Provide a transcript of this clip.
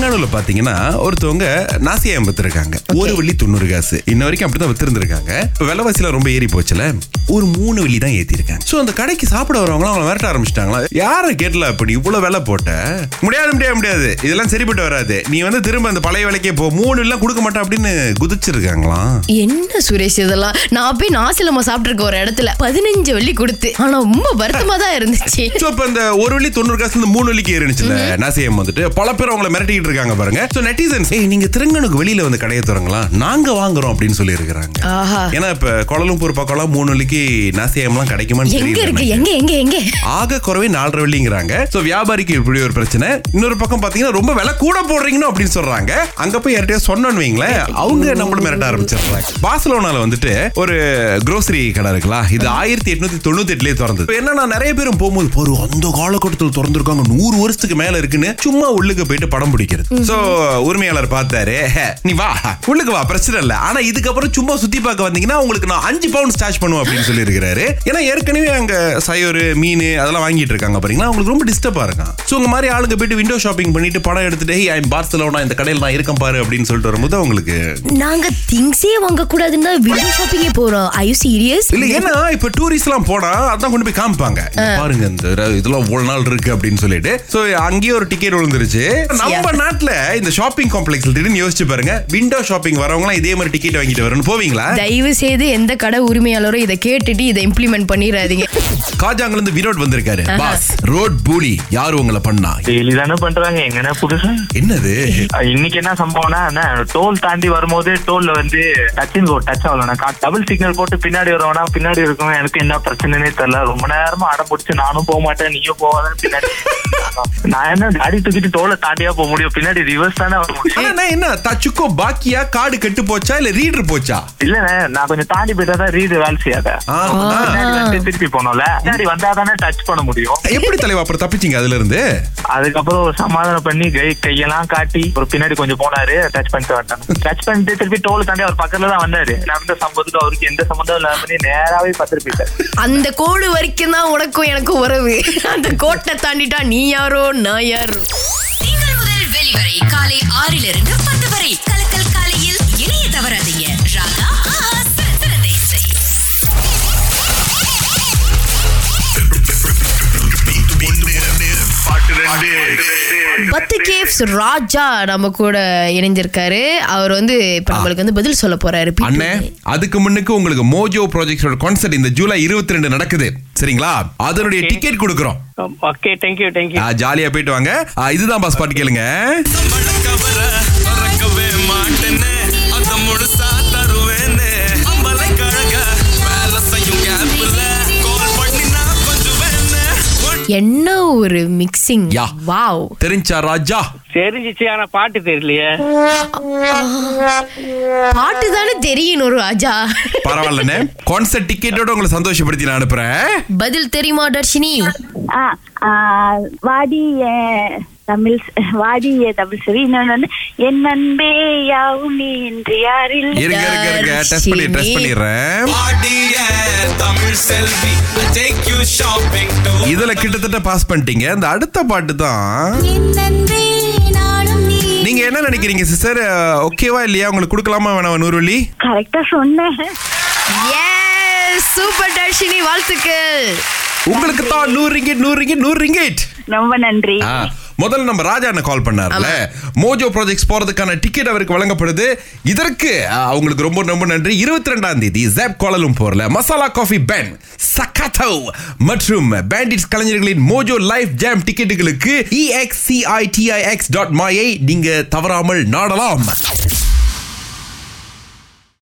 திருங்கானூர்ல பாத்தீங்கன்னா ஒருத்தவங்க நாசியாயம் வித்துருக்காங்க. ஒரு வெள்ளி தொண்ணூறு காசு. இன்ன வரைக்கும் அப்படிதான் வித்திருந்திருக்காங்க. விலைவாசியில ரொம்ப ஏறி போச்சுல. ஒரு மூணு வெள்ளி தான் ஏத்திருக்காங்க. சோ அந்த கடைக்கு சாப்பிட வரவங்க அவங்க விரட்ட ஆரம்பிச்சிட்டாங்களா? யார கேட்டல அப்படி இவ்வளவு விலை போட்ட? முடியாது முடியாது முடியாது. இதெல்லாம் சரிப்பட்டு வராது. நீ வந்து திரும்ப அந்த பழைய விலைக்கே போ. மூணு எல்லாம் கொடுக்க மாட்டேன் அப்படின்னு குதிச்சிருக்காங்களாம் என்ன சுரேஷ் இதெல்லாம்? நான் போய் நாசிலமா சாப்பிட்டிருக்க ஒரு இடத்துல பதினஞ்சு வெள்ளி கொடுத்து. ஆனா ரொம்ப வருத்தமா தான் இருந்துச்சு. சோ இப்ப இந்த ஒரு வெள்ளி தொண்ணூறு காசு மூணு வெள்ளிக்கு ஏறிச்சுல நாசியம் வந்துட்டு பல பேர் அவங்கள மிரட்டிட்டு இருக்காங்க பாருங்க. சோ நெட்டிசன்ஸ் ஏய் நீங்க திருங்கனுக்கு வெளியில வந்து கடையை திறங்களா நாங்க வாங்குறோம் அப்படின்னு சொல்லி இருக்கிறாங்க ஆஹா. ஏன்னா இப்ப கோலம்பூர் பக்கம் மூணு வெள்ளிக்கு நாசியம்லாம் கிடைக்குமான்னு எங்க தெரியல இருக்கு? எனக்கு. எங்க எங்க எங்க? ஆக குறைவே நாலரை வெள்ளிங்கிறாங்க. சோ வியாபாரிக்கு இப்படி ஒரு பிரச்சனை. இன்னொரு பக்கம் பாத்தீங்கன்னா ரொம்ப விலை கூட போடுறீங்கன்னு அப்படின்னு சொல்றாங்க. அங்க போய் யார்கிட்டயோ சொன்னோன்னு வைங்களேன் அவங்க நம்மள மிரட்ட ஆரம்பிச்சிடுறாங்க. பார்சலோனால வந்துட்டு ஒரு grocery கடை இருக்கலாம் இது ஆயிரத்தி எட்நூத்தி தொண்ணூத்தி எட்டுலயே திறந்தது என்னன்னா நிறைய பேரும் போகும்போது பாரு அந்த காலகட்டத்தில் திறந்திருக்காங்க. நூறு வருஷத்துக்கு மேல இருக்குன்னு சும்மா உள்ளுக்கு போயிட்டு படம் பிடிக்கிறது. சோ உரிமையாளர் பார்த்தாரு நீ வா உள்ளுக்கு வா பிரச்சனை இல்ல. ஆனா இதுக்கப்புறம் சும்மா சுத்தி பார்க்க வந்தீங்கன்னா உங்களுக்கு நான் அஞ்சு பவுண்ட் ஸ்டாச் பண்ணுவேன் அப்படின்னு சொல்லி இருக்கிறாரு ஏன்னா ஏற்கனவே அங்க சயோரு மீன் அதெல்லாம் வாங்கிட்டு இருக்காங்க பாத்தீங்கன்னா அவங்களுக்கு ரொம்ப டிஸ்டர்பா இருக்கான். சோ உங்க மாதிரி ஆளுங்க போயிட்டு விண்டோ ஷாப்பிங் பண்ணிட்டு படம் எடுத்துட்டு ஐ பார்சலோனா இந்த கடையில் நான் இருக்கேன் பாரு அப்படின்னு சொல்லிட்டு வரும்போது அவங்களுக்கு நாங்க திங்ஸே வாங்க கூடாதுன்னு விண்டோ ஷாப்பிங்கே போறோம். ஐ யூ சீரியஸ் இல்ல ஏன்னா இப்ப டூரிஸ்ட் எல்லாம் போனா அதான் கொண்டு போய் காமிப்பாங்க. பாருங்க இந்த இதெல்லாம் இவ்வளவு நாள் இருக்கு அப்படின்னு சொல்லிட்டு. சோ அங்கேயே ஒரு டிக்கெட் விழுந்துருச்சு. நம்ம நாட்டுல இந்த ஷாப்பிங் காம்ப்ளெக்ஸ்ல திடீர்னு யோசிச்சு பாருங்க. விண்டோ ஷாப்பிங் வரவங்க இதே மாதிரி டிக்கெட் வாங்கிட்டு வரணும் போவீங்களா? தயவு செய்து எந்த கடை உரிமையாளரும் இதை கேட்டுட்டு இதை இம்ப்ளிமெண்ட் பண்ணிடாதீங்க காஜாங்கல இருந்து வினோட் வந்திருக்காரு பாஸ் ரோட் பூலி யாரு உங்களை பண்ணா? டெய்லி தானே பண்றாங்க. எங்கன்னா புதுசா? என்னது? இன்னைக்கு என்ன சம்பவம்னா என்ன டோல் தாண்டி வரும்போது டோல்ல வந்து டச்சிங் டச் ஆகல. டபுள் சிக்னல் போட்டு பின்னாடி வரவனா பின்னாடி இருக்கும் எனக்கு என்ன பிரச்சனைனே தெரியல. ரொம்ப நேரமா அடம் பிடிச்சு நானும் போக மாட்டேன் நீயும் போவாதான் பின்னாடி. நான் என்ன காடி தூக்கிட்டு டோலை தாண்டியா போக முடியும்? பின்னாடி ரிவர்ஸ் தானே என்ன? தச்சுக்கோ பாக்கியா? கார்டு கெட்டு போச்சா? இல்ல ரீடர் போச்சா? இல்லண்ணே நான் கொஞ்சம் தாண்டி போயிட்டா தான் ரீடு வேலை செய்யாத. திருப்பி போனோம்ல. பின்னாடி வந்தா தானே டச் பண்ண முடியும். எப்படி தலைவா? அப்புறம் தப்பிச்சீங்க அதுல இருந்து அதுக்கப்புறம் சமாதானம் பண்ணி கை கையெல்லாம் காட்டி ஒரு பின்னாடி கொஞ்சம் போனாரு டச் பண்ணிட்டு வந்தாங்க டச் பண்ணிட்டு திருப்பி டோல் தாண்டி அவர் பக்கத்துல தான் வந்தாரு. நடந்த சம்பவத்துக்கு அவருக்கு எந்த சம்பந்தம் இல்லாம நேராவே பத்திர போயிட்டாரு அந்த கோடு வரைக்கும் தான் உனக்கும் எனக்கும் உறவு. அந்த கோட்டை தாண்டிட்டா நீ யாரோ நான் யாரோ. வெளிவரை காலை ஆறிலிருந்து பத்து வரை. கலக்கல் காலையில் இணைய தவறாதீங்க. ராகா பத்து கேவ்ஸ் ராஜா நம்ம கூட இணைஞ்சிருக்காரு. அவர் வந்து இப்ப நம்மளுக்கு வந்து பதில் சொல்ல போறாரு. அண்ணே அதுக்கு முன்னுக்கு உங்களுக்கு மோஜோ ப்ராஜெக்டோட கான்சர்ட் இந்த ஜூலை இருபத்தி ரெண்டு நடக்குது. சரிங்களா? அதனுடைய டிக்கெட் கொடுக்குறோம். ஓகே தேங்க்யூ தேங்க்யூ ஆ, ஜாலியா போயிட்டு வாங்க. இதுதான் பாஸ் பாட்டு கேளுங்க. என்ன ஒரு மிக்சிங் யா. வாவ் தெரிஞ்சா ராஜா. தெரிஞ்சிச்சு ஆனா பாட்டு தெரியலையே? பாட்டு தானே தெரியணும் ராஜா. பரவாயில்லண்ணே. கான்சர்ட் டிக்கெட்டோட உங்களை சந்தோஷப்படுத்தி நான் அனுப்புறேன். பதில் தெரியுமா தர்ஷினி? ஆ, ஆ, வாடிய தமிழ் வாடிய தமிழ் சரி இன்னொன்னு வந்து என் அன்பே யாவும் நீ என்று யாரில்? இருங்க இருங்க இருங்க. டெஸ்ட் பண்ணி டெஸ்ட் பண்ணிடுறேன். பாடிய Tamil Selvi take you shopping to இதுல கிட்டத்தட்ட பாஸ் பண்ணிட்டீங்க. இந்த அடுத்த பாட்டு தான். நீங்க என்ன நினைக்கிறீங்க சிஸ்டர் ஓகேவா இல்லையா? உங்களுக்கு கொடுக்கலாமா வேணாம் நூறு வள்ளி கரெக்டா சொன்னேன். சூப்பர் தர்ஷினி வாழ்த்துக்கள். உங்களுக்கு தான் நூறு ரிங்கெட் நூறு ரிங்கெட் நூறு ரிங்கெட். ரொம்ப நன்றி. முதல்ல நம்ம ராஜா என்ன கால் பண்ணார்ல. மோஜோ ப்ராஜெக்ட்ஸ் போறதுக்கான டிக்கெட் அவருக்கு வழங்கப்படுது. இதற்கு அவங்களுக்கு ரொம்ப ரொம்ப நன்றி. இருபத்தி ரெண்டாம் தேதி ஜாப் கோலலும் போர்ல. மசாலா காஃபி பேன் சக்காத்தோ மற்றும் பேண்டிட்ஸ் கலைஞர்களின் மோஜோ லைஃப் ஜாம் டிக்கெட்டுகளுக்கு இஎக்ஸ்சிஐடிஐஎக்ஸ் டாட் மாயை நீங்க தவறாமல் நாடலாம்.